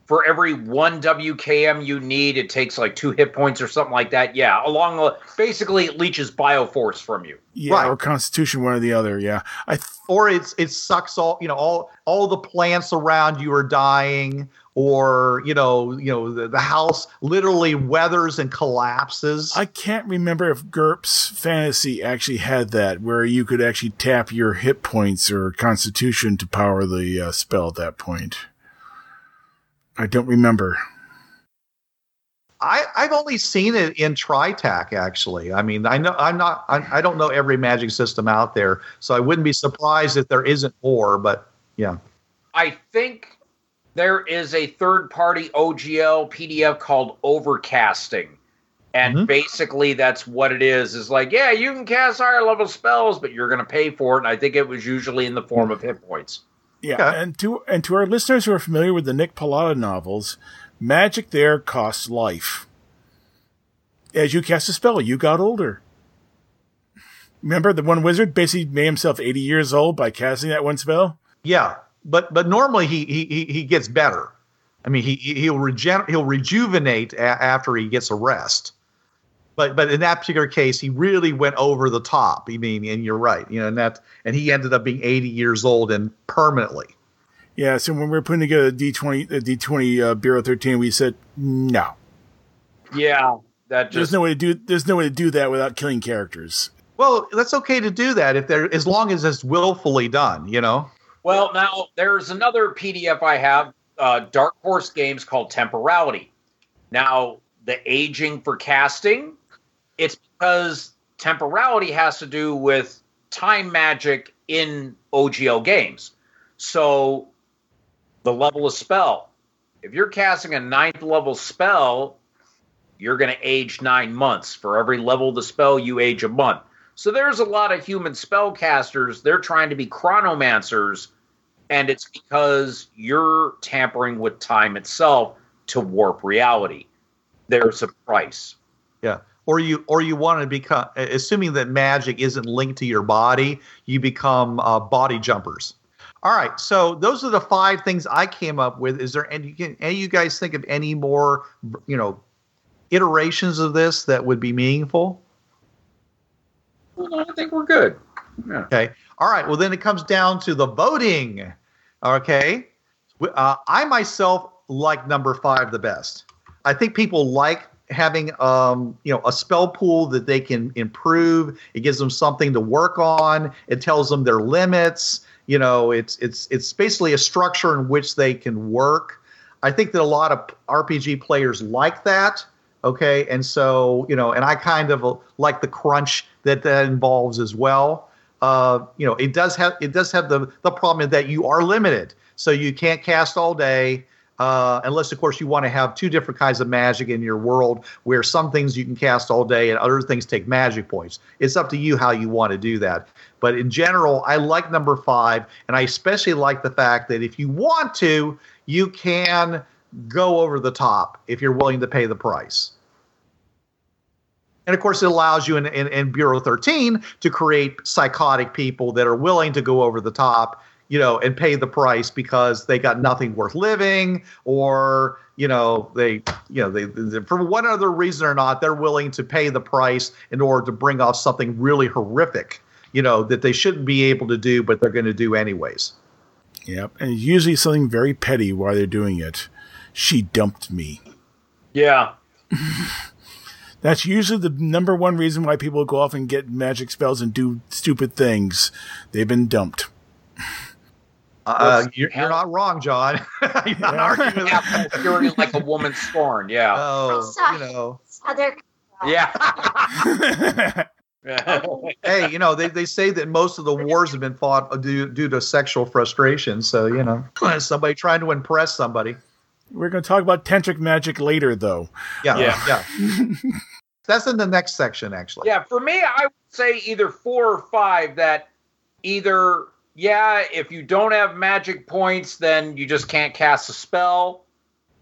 Speaker 1: for every one WKM you need, it takes like two hit points or something like that. Yeah, along the basically it leeches bioforce from you.
Speaker 6: Yeah,
Speaker 3: Right.
Speaker 6: or Constitution, one or the other. Yeah, I th-
Speaker 3: Or it's it sucks all you know all all the plants around you are dying, or you know you know the, the house literally weathers and collapses.
Speaker 6: I can't remember if GURPS Fantasy actually had that, where you could actually tap your hit points or Constitution to power the uh, spell at that point. I don't remember.
Speaker 3: I, I've only seen it in TriTac actually. I mean, I know I'm not I, I don't know every magic system out there, so I wouldn't be surprised if there isn't more. But yeah,
Speaker 1: I think there is a third party OGL PDF called Overcasting. And
Speaker 3: Mhm.
Speaker 1: basically that's what it is. Is like, yeah, you can cast higher level spells, but you're gonna pay for it. And I think it was usually in the form of hit points.
Speaker 6: Yeah,
Speaker 3: Okay.
Speaker 6: and to and to our listeners who are familiar with the Nick Pollotta novels, magic there costs life. As you cast a spell, you got older. Remember the one wizard basically made himself eighty years old by casting that one spell.
Speaker 3: yeah. But but normally he he he, gets better. I mean, he he- he'll regen he'll rejuvenate a- after he gets a rest. But but in that particular case, he really went over the top. I mean, and you're right. You know, and that and he ended up being 80 years old and permanently.
Speaker 6: Yeah, so when we were putting together D twenty the D twenty uh, Bureau thirteen, we said no.
Speaker 1: Yeah. That
Speaker 6: There's no way to do. There's no way to do that without killing characters.
Speaker 3: Well, that's okay to do that if they're as long as it's willfully done. You know.
Speaker 1: Well, now there's another PDF I have, uh, Dark Horse Games called Temporality. Now, the aging for casting, it's because temporality has to do with time magic in OGL games. So, the level of spell. If you're casting a ninth level spell, you're going to age nine months. For every level of the spell, you age a month. So there's a lot of human spellcasters. They're trying to be chronomancers, and it's because you're tampering with time itself to warp reality. There's a price.
Speaker 3: Yeah. Or you or you want to become assuming that magic isn't linked to your body, you become uh, body jumpers. All right. So those are the five things I came up with. Is there any can any of you guys think of any more you know iterations of this that would be meaningful?
Speaker 1: Well, I think we're good. Yeah.
Speaker 3: Okay. All right. Well, then it comes down to the voting. Okay. Uh, I myself like number five the best. I think people like having um, you know a spell pool that they can improve. It gives them something to work on. It tells them their limits. You know, it's it's it's basically a structure in which they can work. I think that a lot of RPG players like that. Okay, and so you know, and I kind of like the crunch that that involves as well. Uh, you know, it does have it does have the the problem that you are limited, so you can't cast all day. Uh, unless, of course, you want to have two different kinds of magic in your world where some things you can cast all day and other things take magic points. It's up to you how you want to do that. But in general, I like number five, and I especially like the fact that if you want to, you can go over the top if you're willing to pay the price. And of course, it allows you in, in, in Bureau 13 to create psychotic people that are willing to go over the top you know, and pay the price because they got nothing worth living, or you know, they, you know, they, they, for one other reason or not, they're willing to pay the price in order to bring off something really horrific, you know, that they shouldn't be able to do, but they're going to do anyways.
Speaker 6: Yep, and usually something very petty while they're doing it. She dumped me.
Speaker 1: Yeah.
Speaker 6: That's usually the number one reason why people go off and get magic spells and do stupid things. They've been dumped.
Speaker 3: Uh, you're, you're, not wrong, John. you're not
Speaker 1: arguing yeah, like a woman scorned. Yeah.
Speaker 3: Oh, you know.
Speaker 2: Other.
Speaker 1: Yeah.
Speaker 3: hey, you know they, they say that most of the wars have been fought due due to sexual frustration. So you know, somebody trying to impress somebody.
Speaker 6: We're going to talk about tantric magic later, though.
Speaker 3: Yeah, yeah. yeah. That's in the next section, actually.
Speaker 1: Yeah, for me, I would say either four or five that either yeah, if you don't have magic points, then you just can't cast a spell.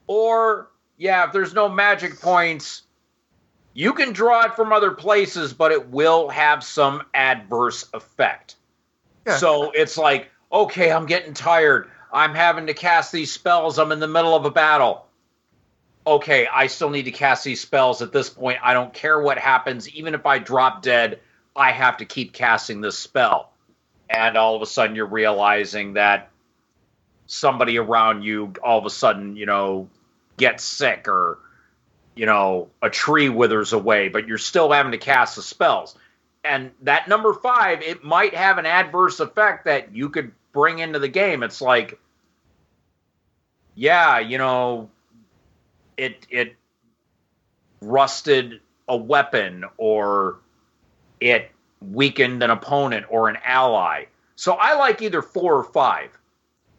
Speaker 1: Or, yeah, if there's no magic points, you can draw it from other places, but it will have some adverse effect. Yeah. So it's like, okay, I'm getting tired. I'm having to cast these spells. I'm in the middle of a battle. Okay, I still need to cast these spells at this point. I don't care what happens. Even if I drop dead, I have to keep casting this spell and all of a sudden you're realizing that somebody around you all of a sudden you know gets sick or you know a tree withers away but you're still having to cast the spells. And that number five it might have an adverse effect that you could bring into the game. It's like yeah you know it it rusted a weapon or it weakened an opponent or an ally. So I like either four or five.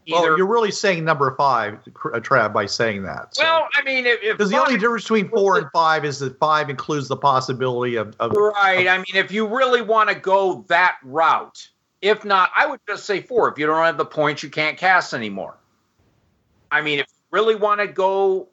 Speaker 3: Either, well, you're really saying number five, uh, Trav, by saying that.
Speaker 1: So. Well, I mean,
Speaker 3: because the only difference between four and five is that five includes the possibility of, of
Speaker 1: right.
Speaker 3: Of,
Speaker 1: I mean, if you really want to go that route, if not, I would just say four. If you don't have the points, you can't cast anymore. I mean, if you really want to go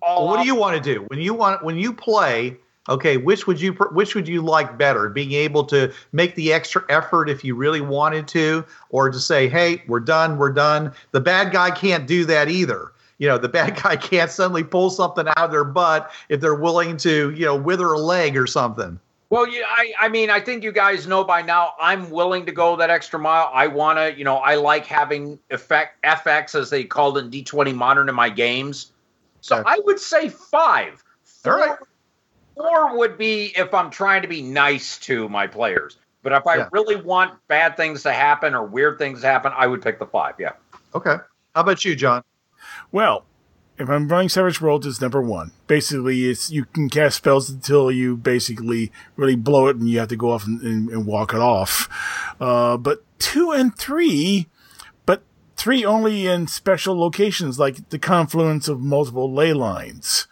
Speaker 1: all,
Speaker 3: well, what do you want to do when you want when you play? Okay which would you which would you like better being able to make the extra effort if you really wanted to or to say hey we're done we're done the bad guy can't do that either you know the bad guy can't suddenly pull something out of their butt if they're willing to you know wither a leg or something
Speaker 1: well, yeah, I, I mean, I think you guys know by now. I'm willing to go that extra mile. I want to, you know, I like having effect FX as they called it in D20 Modern in my games. So okay. I would say five.
Speaker 3: All right.
Speaker 1: Four would be if I'm trying to be nice to my players. But if I yeah. really want bad things to happen or weird things to happen, I would pick the five. Yeah.
Speaker 3: Okay. How about you, John?
Speaker 6: Well, if I'm running Savage Worlds, it's number one. Basically, it's you can cast spells until you basically really blow it, and you have to go off and, and, and walk it off. Uh, but two and three, but three only in special locations like the confluence of multiple ley lines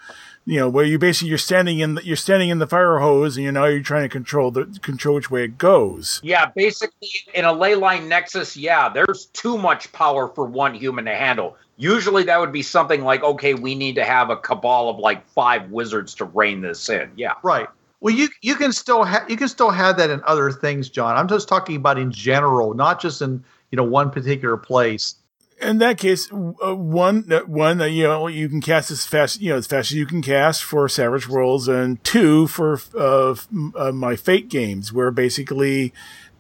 Speaker 6: you know, where you basically you're standing in the, you're standing in the fire hose, and you know you're trying to control the control which way it goes.
Speaker 1: Yeah, basically in a ley line nexus, yeah, there's too much power for one human to handle. Usually that would be something like, okay, we need to have a cabal of like five wizards to rein this in. Yeah,
Speaker 3: right. Well, you you can still have you can still have that in other things, John. I'm just talking about in general, not just in you know one particular place
Speaker 6: in that case, uh, one, uh, one, uh, you know, you can cast as fast, you know, as fast as you can cast for Savage Worlds, and two for uh, uh, my Fate games, where basically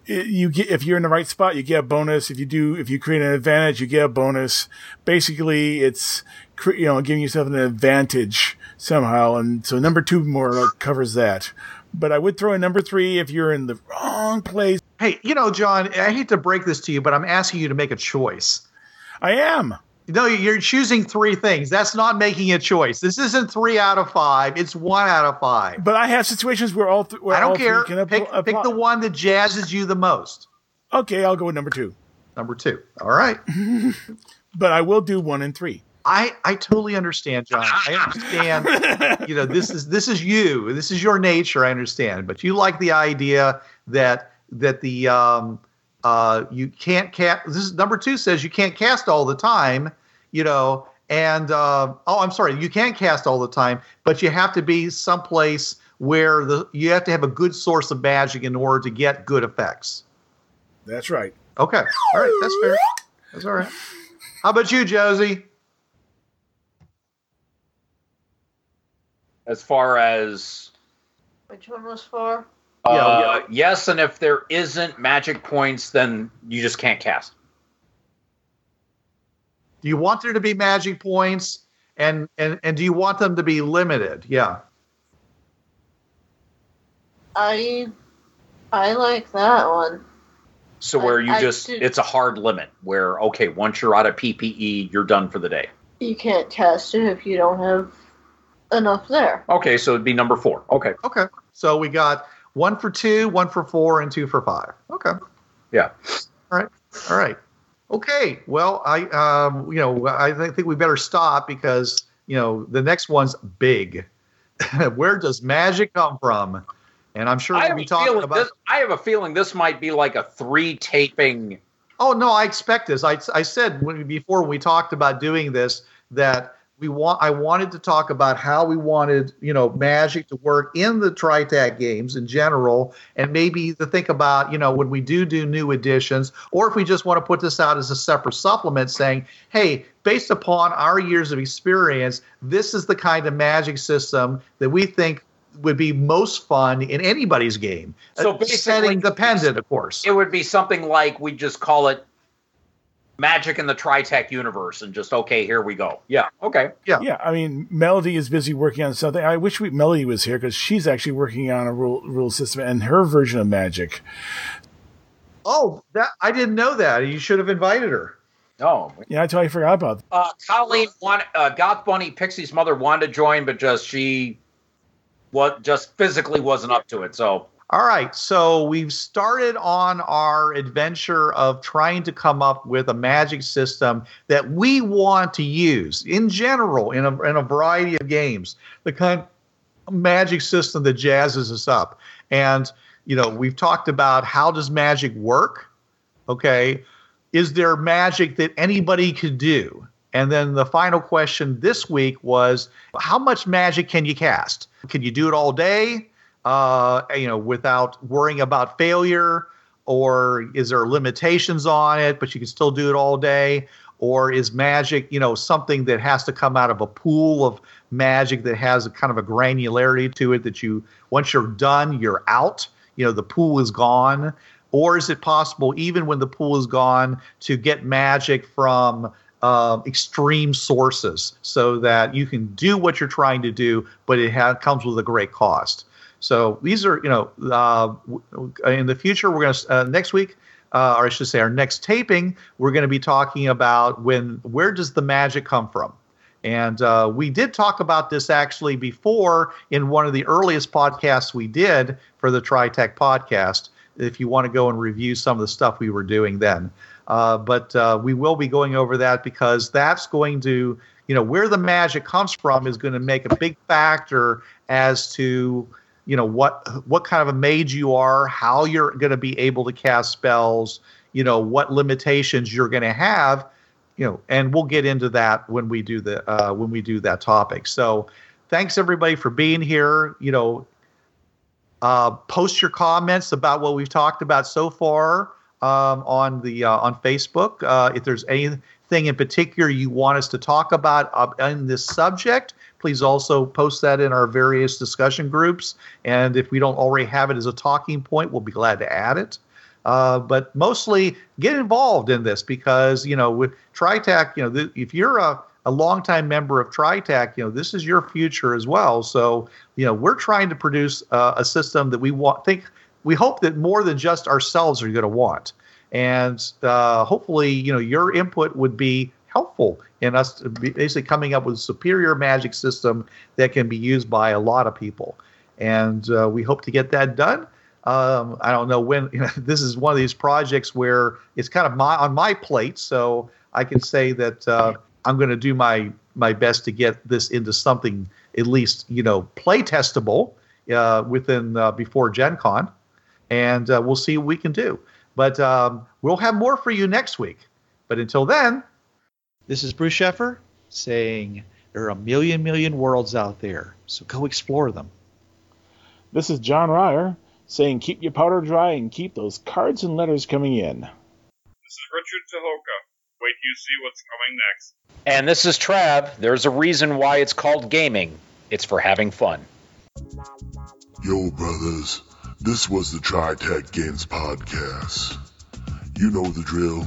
Speaker 6: you get if you're in the right spot, you get a bonus. If you do, if you create an advantage, you get a bonus. Basically, it's you know giving yourself an advantage somehow, and so number two more covers that. But I would throw in number three if you're in the wrong place.
Speaker 3: Hey, you know, John, I hate to break this to you, but I'm asking you to make a choice.
Speaker 6: I am.
Speaker 3: No, you're choosing three things. That's not making a choice. This isn't three out of five. It's one out of five.
Speaker 6: But I have situations where all th- where
Speaker 3: I don't
Speaker 6: three
Speaker 3: care.
Speaker 6: Can
Speaker 3: Pick, pick the one that jazzes you the most.
Speaker 6: Okay, I'll go with number two.
Speaker 3: Number two. All right.
Speaker 6: But I will do one and three.
Speaker 3: I, I totally understand, John. I understand. you know, this is this is you. This is your nature. I understand, but you like the idea that that the um uh you can't cast. This is number two says you can't cast all the time. You know, and uh, oh, I'm sorry, you can cast all the time, but you have to be someplace where the you have to have a good source of magic in order to get good effects.
Speaker 6: That's right.
Speaker 3: Okay, all right, that's fair. That's all right. How about you, Josie?
Speaker 1: As far as
Speaker 2: Which one was for?
Speaker 1: Uh, yes, and if there isn't magic points, then you just can't cast.
Speaker 3: Do you want there to be magic points, and and and do you want them to be limited? Yeah.
Speaker 2: I I like that one.
Speaker 1: So where you
Speaker 2: I- I
Speaker 1: just
Speaker 2: did-
Speaker 1: it's a hard limit where okay, once you're out of PPE, you're done for the day.
Speaker 2: You can't cast it if you don't have enough there.
Speaker 1: Okay, so it'd be number four. Okay.
Speaker 3: Okay. So we got one for two, one for four, and two for five. Okay.
Speaker 1: Yeah.
Speaker 3: All right. All right. Okay. Well, I um you know I think think we better stop because you know the next one's big. Where does magic come from? And I'm sure we'll be talking about.
Speaker 1: this, I have a feeling this might be like a three taping.
Speaker 3: Oh no, I expect this. I, I said when, before we talked about doing this that we want. I wanted to talk about how we wanted you know magic to work in the TriTac games in general, and maybe to think about you know when we do do new editions, or if we just want to put this out as a separate supplement, saying, hey, based upon our years of experience, this is the kind of magic system that we think would be most fun in anybody's game.
Speaker 1: So basically-
Speaker 3: setting dependent, of course.
Speaker 1: It would be something like we just call it Magic in the TriTac universe, and just okay, here we go. Yeah. Okay.
Speaker 6: Yeah, yeah. I mean, Melody is busy working on something. I wish we, Melody was here because she's actually working on a rule rule system and her version of Magic.
Speaker 3: Oh, that I didn't know that. You should have invited her.
Speaker 1: Oh,
Speaker 6: Yeah, I totally forgot about. That.
Speaker 1: uh, Colleen, want, uh, Goth Bunny, Pixie's mother wanted to join, but just she, what, just physically wasn't up to it. So
Speaker 3: All right, so we've started on our adventure of trying to come up with a magic system that we want to use in general in a, in a variety of games. The kind of magic system that jazzes us up. And, you know, we've talked about how does magic work? Okay. Is there magic that anybody could do? And then the final question this week was how much magic can you cast? Can you do it all day? Uh, you know, without worrying about failure? Or is there limitations on it, but you can still do it all day? Or is magic, you know, something that has to come out of a pool of magic that has a kind of a granularity to it that you, once you're done, you're out? You know, the pool is gone. Or is it possible, even when the pool is gone, to get magic from uh, extreme sources so that you can do what you're trying to do, but it ha- comes with a great cost? So these are, you know, uh, in the future, we're going to, uh, next week, uh, or I should say, our next taping, we're going to be talking about when, where does the magic come from? And uh, we did talk about this actually before in one of the earliest podcasts we did for the TriTac podcast. If you want to go and review some of the stuff we were doing then, uh, but uh, we will be going over that because that's going to, you know, where the magic comes from is going to make a big factor as to, you know, what what kind of a mage you are, how you're going to be able to cast spells, you know, what limitations you're going to have you know, and we'll get into that when we do the uh, when we do that topic. So, thanks everybody for being here. You know, uh, post your comments about what we've talked about so far um, on the uh, on Facebook. Uh, if there's anything in particular you want us to talk about uh, in this subject, please also post that in our various discussion groups. And if we don't already have it as a talking point, we'll be glad to add it. Uh, but mostly get involved in this because you know with TriTac, you know th- if you're a a longtime member of TriTac, you know this is your future as well. So you know we're trying to produce uh, a system that we want. Think we hope that more than just ourselves are going to want, and uh, hopefully you know your input would be helpful in us basically coming up with a superior magic system that can be used by a lot of people. And uh, we hope to get that done. Um, I don't know when. You know, this is one of these projects where it's kind of my on my plate, so I can say that uh, I'm going to do my my best to get this into something at least you know play testable uh, within uh, before Gen Con, and uh, we'll see what we can do. But um, we'll have more for you next week. But until then,
Speaker 7: this is Bruce Sheffer saying there are a million million worlds out there, so go explore them.
Speaker 5: This is John Ryer saying keep your powder dry and keep those cards and letters coming in.
Speaker 8: This is Richard Tucholka. Wait till you see what's coming next.
Speaker 1: And this is Trav. There's a reason why it's called gaming. It's for having fun.
Speaker 4: Yo, brothers, this was the TriTac Games Podcast. You know the drill.